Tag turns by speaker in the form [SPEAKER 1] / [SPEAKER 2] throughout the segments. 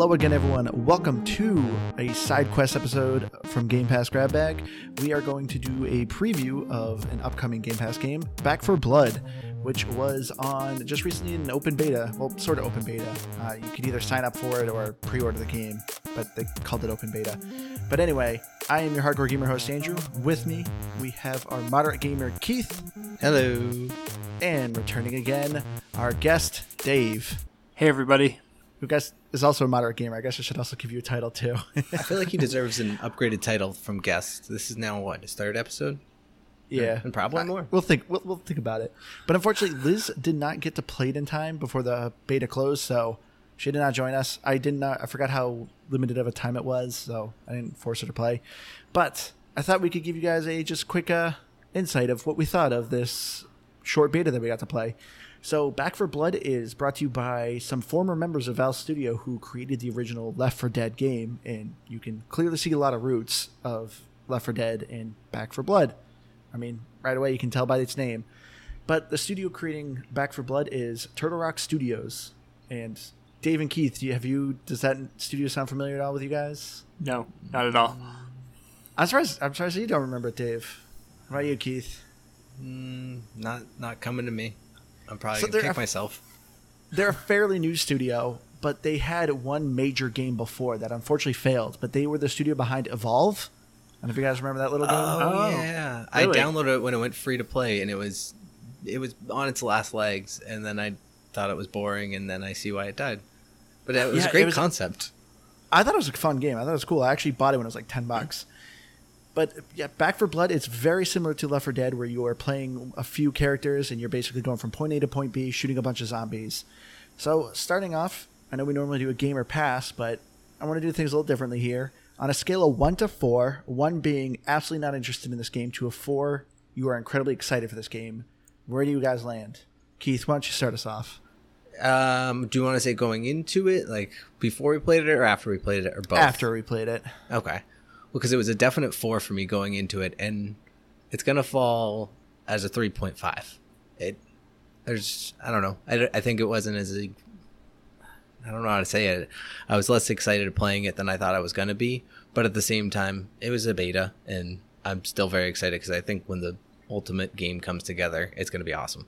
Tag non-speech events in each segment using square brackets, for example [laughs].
[SPEAKER 1] Hello again, everyone. Welcome to a side quest episode from Game Pass Grab Bag. We are going to do a preview of an upcoming Game Pass game, Back 4 Blood, which was on just recently in open beta. Well, sort of open beta. Uh, you could either sign up for it or pre order the game, but they called it open beta. But anyway, I am your hardcore gamer host, Andrew. With me, we have our moderate gamer, Keith.
[SPEAKER 2] Hello.
[SPEAKER 1] And returning again, our guest, Dave.
[SPEAKER 3] Hey, everybody.
[SPEAKER 1] Who guess is also a moderate gamer. I guess I should also give you a title too. [laughs]
[SPEAKER 2] I feel like he deserves an upgraded title from guest. This is now what his third episode.
[SPEAKER 1] Yeah,
[SPEAKER 2] and probably more.
[SPEAKER 1] We'll think. We'll, we'll think about it. But unfortunately, Liz did not get to play it in time before the beta closed, so she did not join us. I did not. I forgot how limited of a time it was, so I didn't force her to play. But I thought we could give you guys a just quick uh, insight of what we thought of this short beta that we got to play. So, Back 4 Blood is brought to you by some former members of Valve Studio who created the original Left 4 Dead game, and you can clearly see a lot of roots of Left 4 Dead and Back 4 Blood. I mean, right away you can tell by its name. But the studio creating Back 4 Blood is Turtle Rock Studios, and Dave and Keith, do you, have you? Does that studio sound familiar at all with you guys?
[SPEAKER 3] No, not at all.
[SPEAKER 1] I'm surprised. I'm surprised you don't remember it, Dave. How about you, Keith?
[SPEAKER 2] Mm, not not coming to me. I'm probably so gonna kick a, myself.
[SPEAKER 1] They're a fairly new studio, but they had one major game before that unfortunately failed. But they were the studio behind Evolve. I don't know if you guys remember that little game.
[SPEAKER 2] Oh, oh yeah, really? I downloaded it when it went free to play, and it was it was on its last legs, and then I thought it was boring, and then I see why it died. But it was yeah, a great was, concept.
[SPEAKER 1] I thought it was a fun game. I thought it was cool. I actually bought it when it was like ten bucks. But yeah, Back 4 Blood, it's very similar to Left 4 Dead, where you are playing a few characters and you're basically going from point A to point B, shooting a bunch of zombies. So starting off, I know we normally do a gamer pass, but I want to do things a little differently here. On a scale of one to four, one being absolutely not interested in this game, to a four, you are incredibly excited for this game. Where do you guys land? Keith, why don't you start us off?
[SPEAKER 2] Um, do you want to say going into it, like before we played it, or after we played it, or both?
[SPEAKER 1] After we played it.
[SPEAKER 2] Okay because it was a definite four for me going into it, and it's gonna fall as a three point five. It there's I don't know. I, I think it wasn't as a, I don't know how to say it. I was less excited playing it than I thought I was gonna be, but at the same time, it was a beta, and I'm still very excited because I think when the ultimate game comes together, it's gonna be awesome.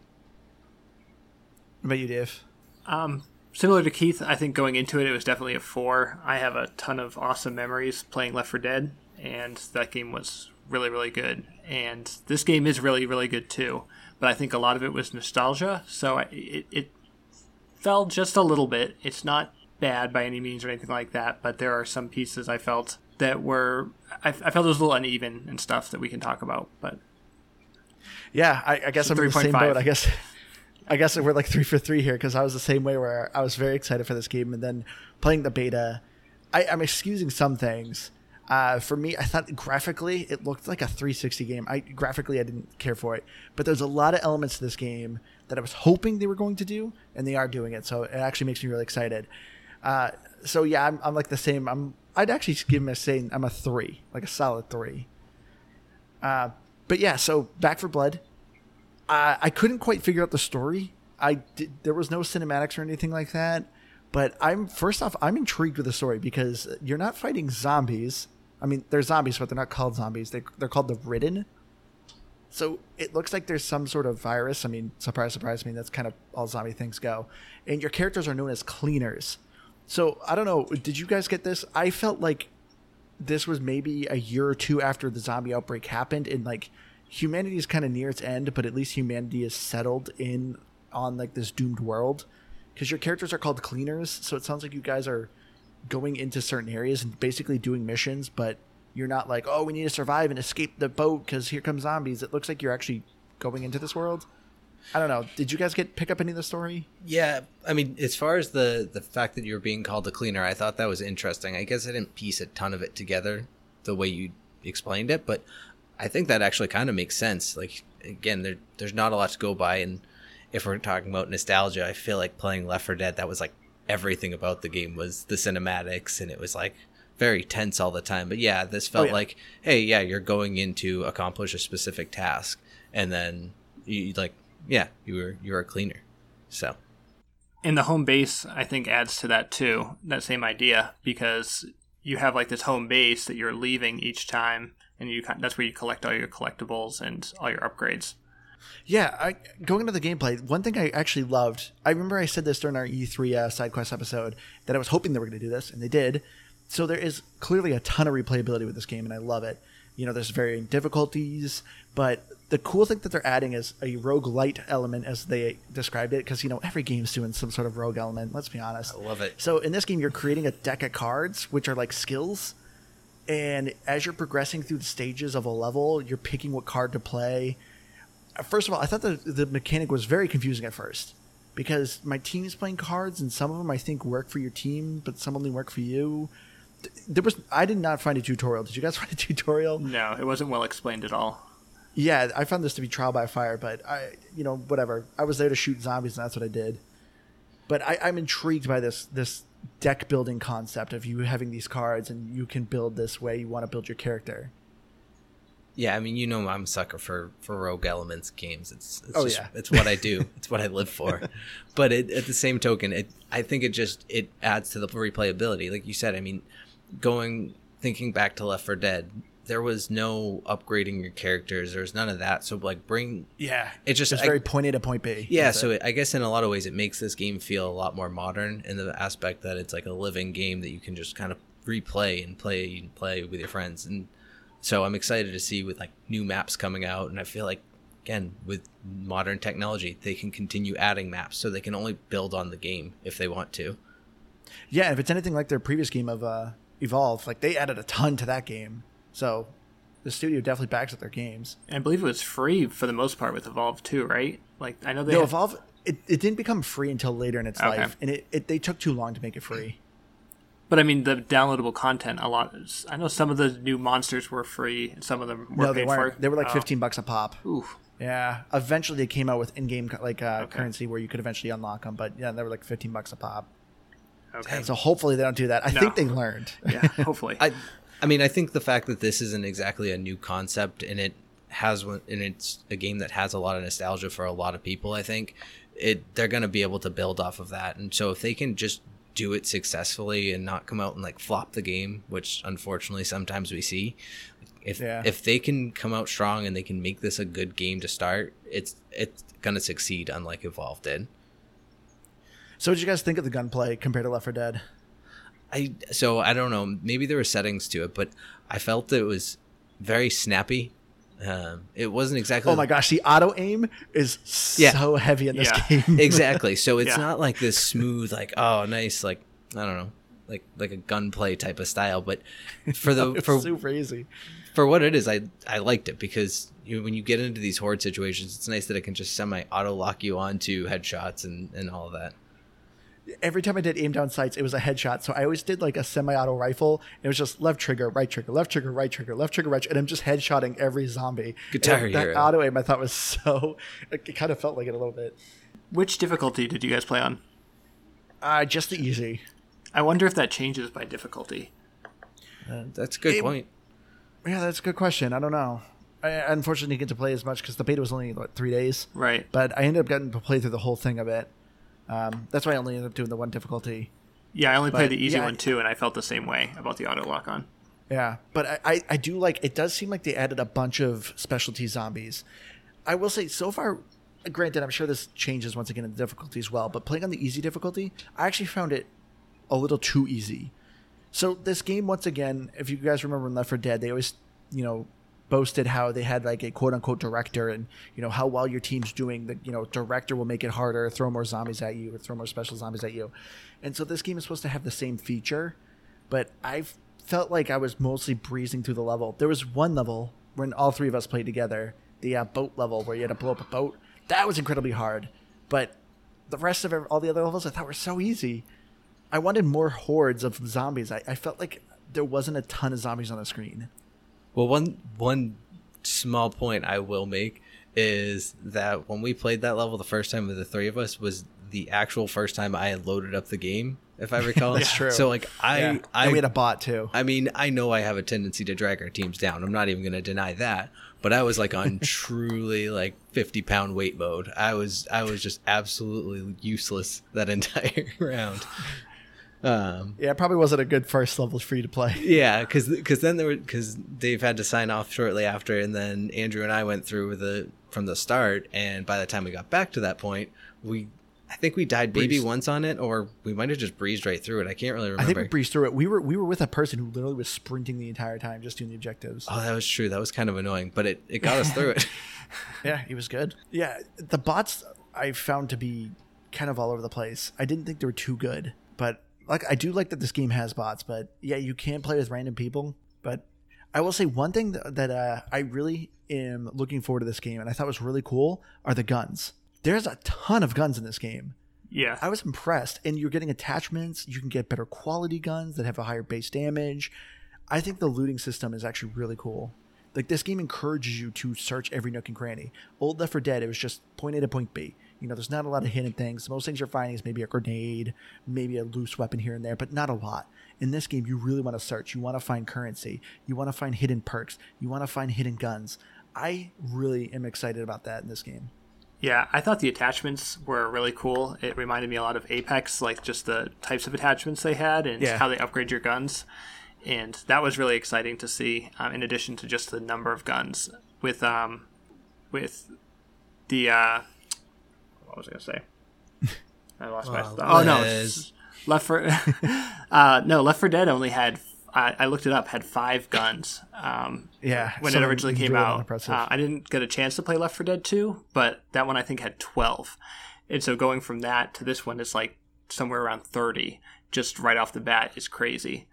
[SPEAKER 1] What about you, Dave?
[SPEAKER 3] Um, similar to Keith, I think going into it, it was definitely a four. I have a ton of awesome memories playing Left 4 Dead, and that game was really, really good. And this game is really, really good too. But I think a lot of it was nostalgia, so it, it fell just a little bit. It's not bad by any means or anything like that, but there are some pieces I felt that were I, I felt it was a little uneven and stuff that we can talk about. But
[SPEAKER 1] yeah, I, I guess I'm in the same boat. I guess I guess we're like three for three here because I was the same way where I was very excited for this game and then playing the beta. I, am excusing some things. Uh, for me, I thought graphically it looked like a 360 game. I graphically I didn't care for it, but there's a lot of elements to this game that I was hoping they were going to do, and they are doing it. So it actually makes me really excited. Uh, so yeah, I'm, I'm like the same. I'm I'd actually give him a say I'm a three, like a solid three. Uh, but yeah, so Back 4 Blood I, I couldn't quite figure out the story. I did, there was no cinematics or anything like that. But I'm first off, I'm intrigued with the story because you're not fighting zombies. I mean, they're zombies, but they're not called zombies. They, they're called the Ridden. So it looks like there's some sort of virus. I mean, surprise, surprise. I mean, that's kind of all zombie things go. And your characters are known as cleaners. So I don't know. Did you guys get this? I felt like this was maybe a year or two after the zombie outbreak happened, and like humanity is kind of near its end, but at least humanity is settled in on like this doomed world. Because your characters are called cleaners, so it sounds like you guys are going into certain areas and basically doing missions, but you're not like, oh, we need to survive and escape the boat because here come zombies. It looks like you're actually going into this world. I don't know. Did you guys get pick up any of the story?
[SPEAKER 2] Yeah, I mean, as far as the the fact that you're being called a cleaner, I thought that was interesting. I guess I didn't piece a ton of it together the way you explained it, but I think that actually kind of makes sense. Like again, there there's not a lot to go by, and if we're talking about nostalgia, I feel like playing Left 4 Dead that was like everything about the game was the cinematics, and it was like very tense all the time. But yeah, this oh, felt oh, yeah. like, hey, yeah, you're going in to accomplish a specific task, and then you like, yeah, you were you were a cleaner, so.
[SPEAKER 3] And the home base, I think, adds to that too. That same idea because you have like this home base that you're leaving each time, and you that's where you collect all your collectibles and all your upgrades.
[SPEAKER 1] Yeah, I, going into the gameplay, one thing I actually loved. I remember I said this during our E3 uh, side quest episode that I was hoping they were going to do this, and they did. So there is clearly a ton of replayability with this game, and I love it. You know, there's varying difficulties, but the cool thing that they're adding is a roguelite element, as they described it, because you know every game's doing some sort of rogue element. Let's be honest.
[SPEAKER 2] I love it.
[SPEAKER 1] So in this game, you're creating a deck of cards, which are like skills, and as you're progressing through the stages of a level, you're picking what card to play. First of all, I thought the the mechanic was very confusing at first because my team is playing cards, and some of them I think work for your team, but some only work for you there was I did not find a tutorial. Did you guys [laughs] find a tutorial?
[SPEAKER 3] No, it wasn't well explained at all.
[SPEAKER 1] Yeah, I found this to be trial by fire, but I, you know, whatever. I was there to shoot zombies, and that's what I did. But I, I'm intrigued by this this deck building concept of you having these cards, and you can build this way you want to build your character.
[SPEAKER 2] Yeah, I mean, you know, I'm a sucker for for rogue elements games. It's, it's oh just, yeah, it's what I do. [laughs] it's what I live for. But it, at the same token, it I think it just it adds to the replayability. Like you said, I mean, going thinking back to Left 4 Dead, there was no upgrading your characters. There was none of that. So like bring
[SPEAKER 1] yeah,
[SPEAKER 2] it's just
[SPEAKER 1] it's very point A to point B.
[SPEAKER 2] Yeah, so it, I guess in a lot of ways it makes this game feel a lot more modern in the aspect that it's like a living game that you can just kind of replay and play and play with your friends. And so I'm excited to see with like new maps coming out, and I feel like again with modern technology they can continue adding maps, so they can only build on the game if they want to.
[SPEAKER 1] Yeah, if it's anything like their previous game of uh, Evolve, like they added a ton to that game. So the studio definitely backs up their games.
[SPEAKER 3] And I believe it was free for the most part with Evolve too, right? Like I know they
[SPEAKER 1] no had... Evolve. It, it didn't become free until later in its okay. life, and it, it they took too long to make it free.
[SPEAKER 3] But I mean, the downloadable content a lot. I know some of the new monsters were free, and some of them were no,
[SPEAKER 1] they
[SPEAKER 3] weren't.
[SPEAKER 1] For. They were like oh. fifteen bucks a pop.
[SPEAKER 3] Oof.
[SPEAKER 1] Yeah. Eventually, they came out with in-game like uh, okay. currency where you could eventually unlock them, but yeah, they were like fifteen bucks a pop. Okay. So hopefully they don't do that. I no. think they learned.
[SPEAKER 3] yeah, hopefully. [laughs]
[SPEAKER 2] I, I mean, I think the fact that this isn't exactly a new concept and it has one, and it's a game that has a lot of nostalgia for a lot of people. I think it they're going to be able to build off of that, and so if they can just do it successfully and not come out and like flop the game, which unfortunately sometimes we see. If yeah. if they can come out strong and they can make this a good game to start, it's it's gonna succeed, unlike Evolve did.
[SPEAKER 1] So, what did you guys think of the gunplay compared to Left 4 Dead?
[SPEAKER 2] I so I don't know. Maybe there were settings to it, but I felt that it was very snappy. Um, it wasn't exactly.
[SPEAKER 1] Oh my gosh, the auto aim is yeah. so heavy in this yeah. game. [laughs]
[SPEAKER 2] exactly. So it's yeah. not like this smooth, like oh nice, like I don't know, like like a gunplay type of style. But for the [laughs] for
[SPEAKER 1] super easy
[SPEAKER 2] for what it is, I I liked it because you, when you get into these horde situations, it's nice that it can just semi auto lock you onto headshots and and all of that
[SPEAKER 1] every time I did aim down sights, it was a headshot. So I always did like a semi-auto rifle. it was just left trigger, right trigger, left trigger, right trigger, left trigger, right, trigger, and I'm just headshotting every zombie.
[SPEAKER 2] Guitar
[SPEAKER 1] and That auto aim I thought was [laughs] so. It kind of felt like it a little bit.
[SPEAKER 3] Which difficulty did you guys play on?
[SPEAKER 1] Uh, just the easy.
[SPEAKER 3] I wonder if that changes by difficulty.
[SPEAKER 2] Uh, that's a good it, point.
[SPEAKER 1] Yeah, that's a good question. I don't know. I unfortunately didn't get to play as much because the beta was only what three days.
[SPEAKER 3] Right.
[SPEAKER 1] But I ended up getting to play through the whole thing of it. Um, that's why I only ended up doing the one difficulty.
[SPEAKER 3] Yeah, I only but, played the easy yeah, one too, and I felt the same way about the auto lock on.
[SPEAKER 1] Yeah, but I, I, I do like it. Does seem like they added a bunch of specialty zombies. I will say so far. Granted, I'm sure this changes once again in the difficulty as well. But playing on the easy difficulty, I actually found it a little too easy. So this game, once again, if you guys remember in Left 4 Dead, they always, you know, boasted how they had like a quote unquote director and you know how well your team's doing the you know director will make it harder throw more zombies at you or throw more special zombies at you. And so this game is supposed to have the same feature but i felt like i was mostly breezing through the level. There was one level when all three of us played together the uh, boat level where you had to blow up a boat. That was incredibly hard but the rest of all the other levels i thought were so easy. I wanted more hordes of zombies. I, I felt like there wasn't a ton of zombies on the screen
[SPEAKER 2] well, one one small point I will make is that when we played that level the first time with the three of us was the actual first time I had loaded up the game, if I recall. [laughs]
[SPEAKER 1] That's true.
[SPEAKER 2] So like I,
[SPEAKER 1] Yeah.
[SPEAKER 2] I
[SPEAKER 1] and we had a bot too.
[SPEAKER 2] I mean, I know I have a tendency to drag our teams down. I'm not even going to deny that. But I was like on [laughs] truly like 50 pound weight mode. I was I was just absolutely useless that [laughs] entire round. Um,
[SPEAKER 1] Yeah, it probably wasn't a good first level for you to play. [laughs]
[SPEAKER 2] yeah, because because then there were because Dave had to sign off shortly after, and then Andrew and I went through with the from the start, and by the time we got back to that point, we I think we died maybe
[SPEAKER 1] Breezed.
[SPEAKER 2] once on it, or we might have just breezed right through it. I can't really remember.
[SPEAKER 1] I think we breezed through it. We were we were with a person who literally was sprinting the entire time, just doing the objectives.
[SPEAKER 2] oh, that was true. That was kind of annoying, but it, it got us through it. [laughs]
[SPEAKER 1] Yeah, he was good. Yeah, the bots I found to be kind of all over the place. I didn't think they were too good, but like I do like that this game has bots. But yeah, you can play with random people. But I will say one thing that, that uh, I really am looking forward to this game, and I thought was really cool, are the guns. There's a ton of guns in this game.
[SPEAKER 3] Yeah.
[SPEAKER 1] I was impressed. And you're getting attachments. You can get better quality guns that have a higher base damage. I think the looting system is actually really cool. Like this game encourages you to search every nook and cranny. Old Left 4 Dead, it was just point A to point B. You know, there's not a lot of hidden things. Most things you're finding is maybe a grenade, maybe a loose weapon here and there, but not a lot. In this game, you really want to search. You want to find currency. You want to find hidden perks. You want to find hidden guns. I really am excited about that in this game.
[SPEAKER 3] Yeah, I thought the attachments were really cool. It reminded me a lot of Apex, like just the types of attachments they had and
[SPEAKER 1] Yeah.
[SPEAKER 3] how they upgrade your guns. And that was really exciting to see. Um, in addition to just the number of guns, with um, with the uh, what was I gonna say? [laughs] I lost my.
[SPEAKER 2] Well,
[SPEAKER 3] oh no, Left for [laughs] uh, no Left 4 Dead only had. I, I looked it up. Had five guns. Um,
[SPEAKER 1] Yeah,
[SPEAKER 3] when it originally came out. Uh, I didn't get a chance to play Left 4 Dead 2, but that one I think had 12. And so going from that to this one is like somewhere around 30, just right off the bat is crazy.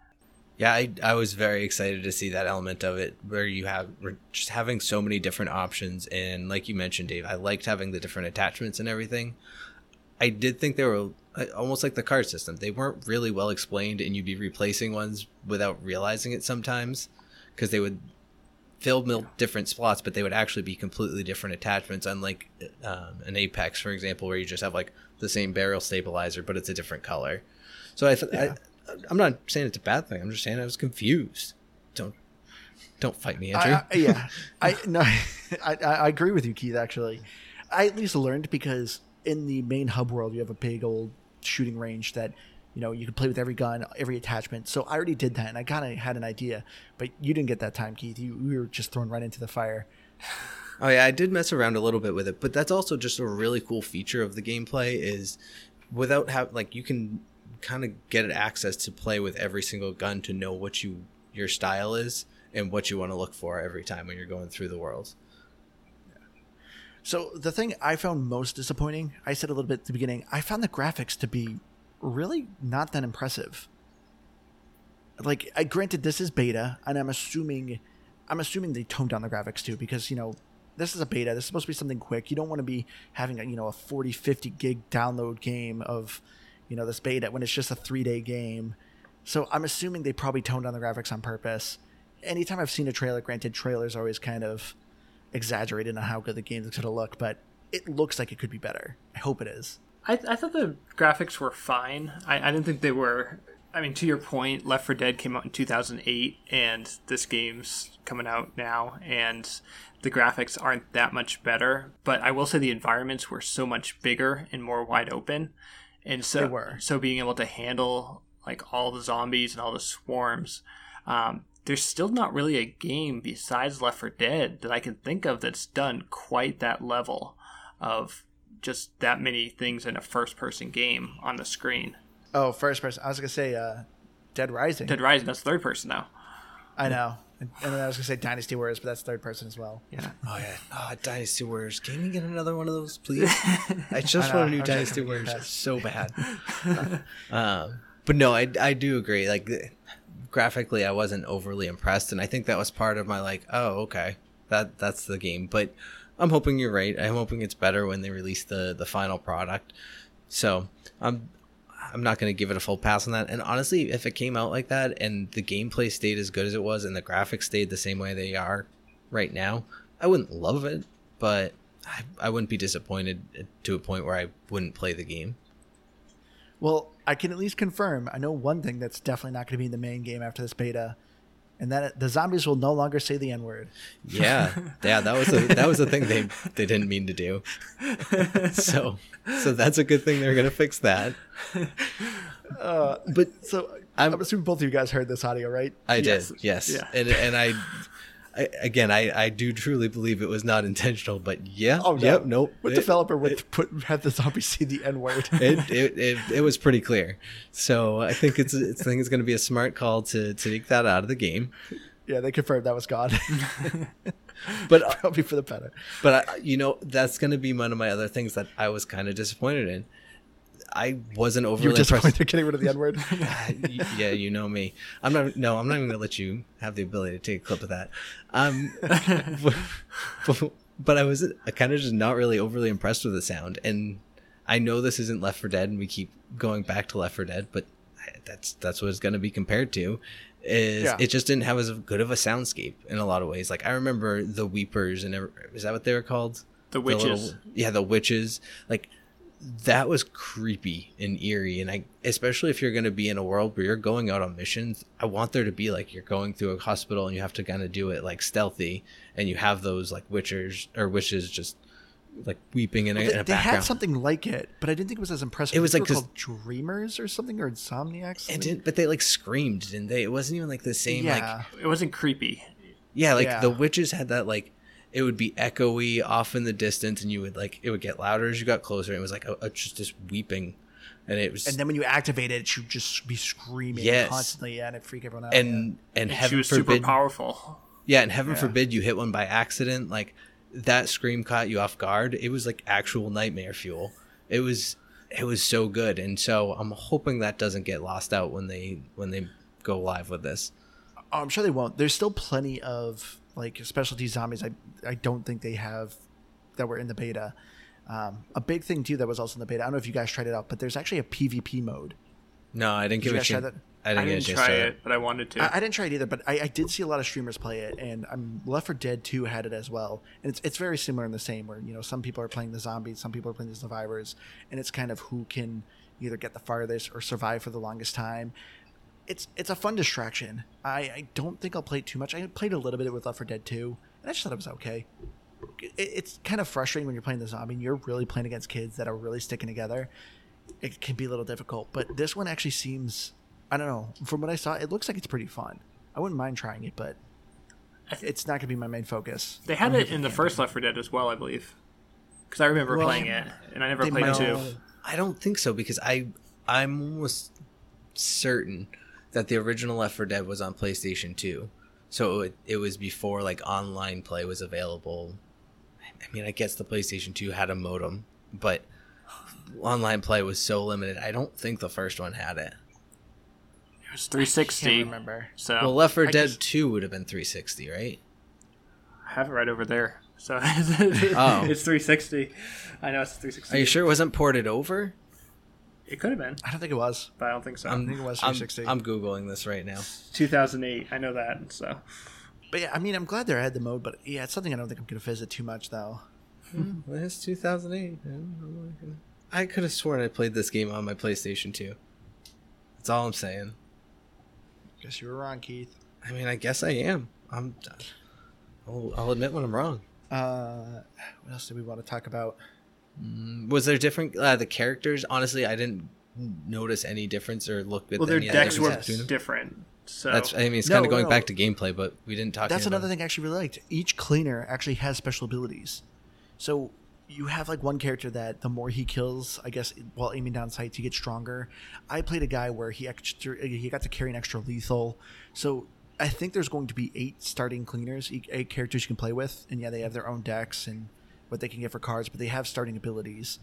[SPEAKER 2] Yeah, I, I was very excited to see that element of it where you have just having so many different options. And like you mentioned, Dave, I liked having the different attachments and everything. I did think they were uh, almost like the card system. They weren't really well explained, and you'd be replacing ones without realizing it sometimes because they would fill different slots, but they would actually be completely different attachments, unlike um, an Apex, for example, where you just have like the same barrel stabilizer, but it's a different color. So I, th- I I'm not saying it's a bad thing. I'm just saying I was confused. Don't don't fight me, Andrew.
[SPEAKER 1] I, I, yeah, [laughs] I no, [laughs] I, I agree with you, Keith. Actually, I at least learned because in the main hub world, you have a big old shooting range that you know you can play with every gun, every attachment. So I already did that, and I kind of had an idea. But you didn't get that time, Keith. You, you were just thrown right into the fire.
[SPEAKER 2] Oh yeah, I did mess around a little bit with it, but that's also just a really cool feature of the gameplay is without have like you can kind of get access to play with every single gun to know what you your style is and what you want to look for every time when you're going through the world.
[SPEAKER 1] So the thing I found most disappointing, I said a little bit at the beginning, I found the graphics to be really not that impressive. Like, I granted this is beta, and I'm assuming, I'm assuming they toned down the graphics too, because you know, this is a beta. This is supposed to be something quick. You don't want to be having a you know a 40, 50 gig download game of, you know, this beta when it's just a three day game. So I'm assuming they probably toned down the graphics on purpose. Anytime I've seen a trailer, granted, trailers always kind of exaggerated on how good the game's going to look, but it looks like it could be better. I hope it is.
[SPEAKER 3] I, I thought the graphics were fine. I, I didn't think they were. I mean, to your point, Left 4 Dead came out in 2008, and this game's coming out now, and the graphics aren't that much better. But I will say the environments were so much bigger and more wide open, and so
[SPEAKER 1] They were.
[SPEAKER 3] so being able to handle like all the zombies and all the swarms. Um, there's still not really a game besides Left 4 Dead that I can think of that's done quite that level of just that many things in a first person game on the screen.
[SPEAKER 1] Oh, first person. I was going to say uh, Dead Rising.
[SPEAKER 3] Dead Rising, that's third person now.
[SPEAKER 1] I know. And and then I was going to say Dynasty Warriors, but that's third person as well.
[SPEAKER 3] Yeah.
[SPEAKER 2] Oh yeah, oh, Dynasty Warriors. Can we get another one of those, [laughs] please? I just
[SPEAKER 1] I
[SPEAKER 2] want a new
[SPEAKER 1] I was
[SPEAKER 2] Dynasty
[SPEAKER 1] trying to
[SPEAKER 2] Warriors so bad. [laughs] um, but no, I I do agree. Like graphically, I wasn't overly impressed, and I think that was part of my like, oh okay, that that's the game. But I'm hoping you're right. I'm hoping it's better when they release the the final product. So I'm I'm not going to give it a full pass on that. And honestly, if it came out like that and the gameplay stayed as good as it was and the graphics stayed the same way they are right now, I wouldn't love it, but I, I wouldn't be disappointed to a point where I wouldn't play the game.
[SPEAKER 1] Well, I can at least confirm. I know one thing that's definitely not going to be in the main game after this beta, and that the zombies will no longer say the N word.
[SPEAKER 2] Yeah, [laughs] yeah, that was a that was a thing they they didn't mean to do. [laughs] So so that's a good thing. They're going to fix that. [laughs]
[SPEAKER 1] Uh, but so I'm, I'm, assuming both of you guys heard this audio, right?
[SPEAKER 2] I yes. did, yes. Yeah. And and I I, again, I, I do truly believe it was not intentional, but yeah, oh, no. yep, nope.
[SPEAKER 1] What
[SPEAKER 2] it,
[SPEAKER 1] developer would it, put have the zombie see the N word? [laughs]
[SPEAKER 2] it, it, it, it was pretty clear. So I think it's I think it's going to be a smart call to to take that out of the game.
[SPEAKER 1] Yeah, they confirmed that was God. [laughs] [laughs] but uh, probably for the better.
[SPEAKER 2] But I, you know, that's going to be one of my other things that I was kind of disappointed in. I wasn't overly You're
[SPEAKER 1] disappointed they're getting rid of the N word. [laughs]
[SPEAKER 2] yeah, you know me. I'm not. No, I'm not even gonna let you have the ability to take a clip of that. Um, but, [laughs] but, I was kind of just not really overly impressed with the sound, and I know this isn't Left 4 Dead, and we keep going back to Left 4 Dead, but that's that's what it's gonna be compared to. Is yeah. it just didn't have as good of a soundscape in a lot of ways. Like I remember the Weepers, and is that what they were called?
[SPEAKER 3] The witches. The little,
[SPEAKER 2] yeah, the witches. Like that was creepy and eerie. And i especially if you're going to be in a world where you're going out on missions i want there to be like you're going through a hospital and you have to kind of do it like stealthy. And you have those like witchers or witches just like weeping in a, well, they, in a
[SPEAKER 1] they had something like it but i didn't think it was as impressive
[SPEAKER 2] it was like
[SPEAKER 1] called dreamers or something or insomniacs
[SPEAKER 2] it didn't but they like screamed didn't they? It wasn't even like the same yeah.
[SPEAKER 3] like it wasn't creepy.
[SPEAKER 2] Yeah like yeah. the witches had that like it would be echoey off in the distance and you would like it would get louder as you got closer and it was like a, a, just this weeping and it was
[SPEAKER 1] and then when you activate it it should just be screaming yes. constantly yeah, and it freak everyone out
[SPEAKER 2] and
[SPEAKER 1] yeah.
[SPEAKER 2] and, and heaven
[SPEAKER 3] forbid,
[SPEAKER 2] super
[SPEAKER 3] powerful
[SPEAKER 2] yeah and heaven yeah. forbid you hit one by accident like that scream caught you off guard it was like actual nightmare fuel it was it was so good and so i'm hoping that doesn't get lost out when they when they go live with this oh,
[SPEAKER 1] i'm sure they won't there's still plenty of like specialty zombies. I I don't think they have that were in the beta. Um, a big thing too that was also in the beta. I don't know if you guys tried it out, but there's actually a PvP mode.
[SPEAKER 2] No, I didn't
[SPEAKER 1] did
[SPEAKER 2] give it a chance.
[SPEAKER 3] I didn't, I didn't try it, it, but I wanted to.
[SPEAKER 1] I, I, didn't try it either, but I, I, did see a lot of streamers play it, and I'm Left 4 Dead 2 had it as well, and it's it's very similar in the same where you know some people are playing the zombies, some people are playing the survivors, and it's kind of who can either get the farthest or survive for the longest time it's it's a fun distraction. I, I don't think I'll play it too much. I played a little bit with Left 4 Dead 2, and I just thought it was okay. It, it's kind of frustrating when you're playing the zombie and you're really playing against kids that are really sticking together. It can be a little difficult, but this one actually seems I don't know. From what I saw, it looks like it's pretty fun. I wouldn't mind trying it, but it's not going to be my main focus.
[SPEAKER 3] They had it in the first Left 4 Dead as well, I believe, because I remember well, playing it, and I never played two.
[SPEAKER 2] I don't think so because I I'm almost certain that the original Left 4 Dead was on PlayStation 2. So it, it was before like online play was available. I mean, I guess the PlayStation 2 had a modem, but online play was so limited. I don't think the first one had it.
[SPEAKER 3] It was 360. remember. So
[SPEAKER 2] well, Left 4 Dead 2 would have been 360, right?
[SPEAKER 3] I have it right over there. So [laughs] oh. it's 360. I know it's 360.
[SPEAKER 2] Are you sure it wasn't ported over?
[SPEAKER 3] It could have been.
[SPEAKER 1] I don't think it was.
[SPEAKER 3] But I don't think so.
[SPEAKER 1] I'm, I think it was 360.
[SPEAKER 2] I'm, I'm googling this right now.
[SPEAKER 3] 2008. I know that. So.
[SPEAKER 1] But yeah, I mean, I'm glad they had the mode, but yeah, it's something I don't think I'm going to visit too much though.
[SPEAKER 2] Hmm, well, it's 2008. I could have sworn I played this game on my PlayStation 2. That's all I'm saying.
[SPEAKER 1] Guess you were wrong, Keith.
[SPEAKER 2] I mean, I guess I am. I'm. I'll, I'll admit when I'm wrong.
[SPEAKER 1] Uh, what else do we want to talk about?
[SPEAKER 2] Mm, was there different uh, the characters? Honestly, I didn't notice any difference or look
[SPEAKER 3] at well, their decks were different. So
[SPEAKER 2] that's I mean it's no, kind of going no. back to gameplay, but we didn't talk.
[SPEAKER 1] That's another thing I actually really liked. Each cleaner actually has special abilities, so you have like one character that the more he kills, I guess while aiming down sights, he gets stronger. I played a guy where he extra he got to carry an extra lethal, so I think there's going to be eight starting cleaners, eight characters you can play with, and yeah, they have their own decks and what they can get for cards, but they have starting abilities.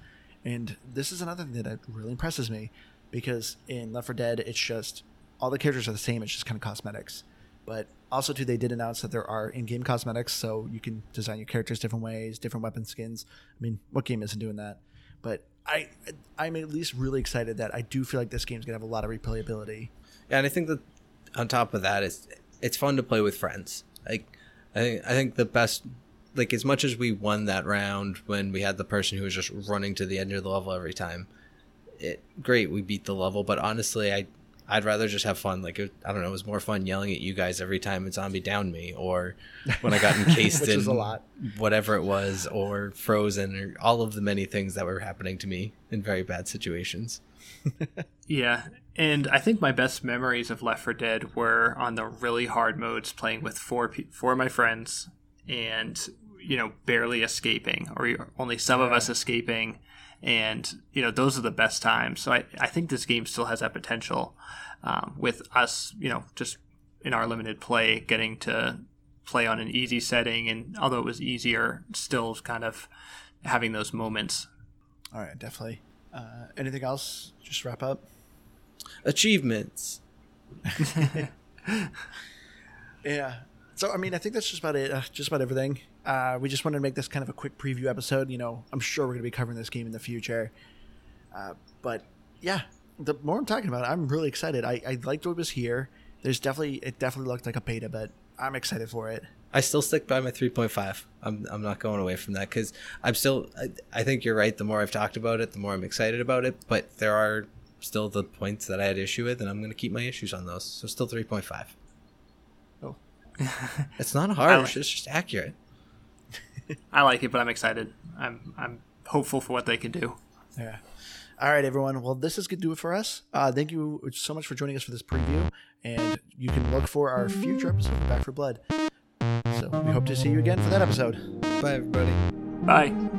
[SPEAKER 1] And this is another thing that really impresses me because in Left 4 Dead, it's just all the characters are the same. It's just kind of cosmetics. But also, too, they did announce that there are in-game cosmetics, so you can design your characters different ways, different weapon skins. I mean, what game isn't doing that? But I, I'm at least really excited that I do feel like this game's gonna have a lot of replayability.
[SPEAKER 2] Yeah, and I think that on top of that, it's it's fun to play with friends. Like, I think I think the best like as much as we won that round when we had the person who was just running to the end of the level every time, it, great, we beat the level, but honestly, I I'd rather just have fun. Like it, I don't know, it was more fun yelling at you guys every time a zombie downed me, or when I got [laughs] encased in whatever it was, or frozen, or all of the many things that were happening to me in very bad situations. [laughs]
[SPEAKER 3] yeah, and I think my best memories of Left 4 Dead were on the really hard modes, playing with four four of my friends, and you know barely escaping, or only some yeah. of us escaping and you know those are the best times. So I, I think this game still has that potential um, with us, you know, just in our limited play, getting to play on an easy setting, and although it was easier, still kind of having those moments.
[SPEAKER 1] All right, definitely. Uh, anything else? Just wrap up.
[SPEAKER 2] Achievements. [laughs]
[SPEAKER 1] yeah. So I mean, I think that's just about it. Uh, just about everything. Uh, we just wanted to make this kind of a quick preview episode. You know, I'm sure we're going to be covering this game in the future. Uh, but yeah, the more I'm talking about it, I'm really excited. I, I liked what was here. There's definitely it definitely looked like a beta, but I'm excited for it.
[SPEAKER 2] I still stick by my 3.5. I'm I'm not going away from that because I'm still. I, I think you're right. The more I've talked about it, the more I'm excited about it. But there are still the points that I had issue with, and I'm going to keep my issues on those. So still 3.5. Oh, [laughs] it's not harsh. Like- it's just accurate.
[SPEAKER 3] I like it, but I'm excited. I'm I'm hopeful for what they can do.
[SPEAKER 1] Yeah. All right, everyone. Well, this is going to do it for us. Uh, thank you so much for joining us for this preview, and you can look for our future episode of Back 4 Blood. So we hope to see you again for that episode.
[SPEAKER 2] Bye, everybody.
[SPEAKER 3] Bye.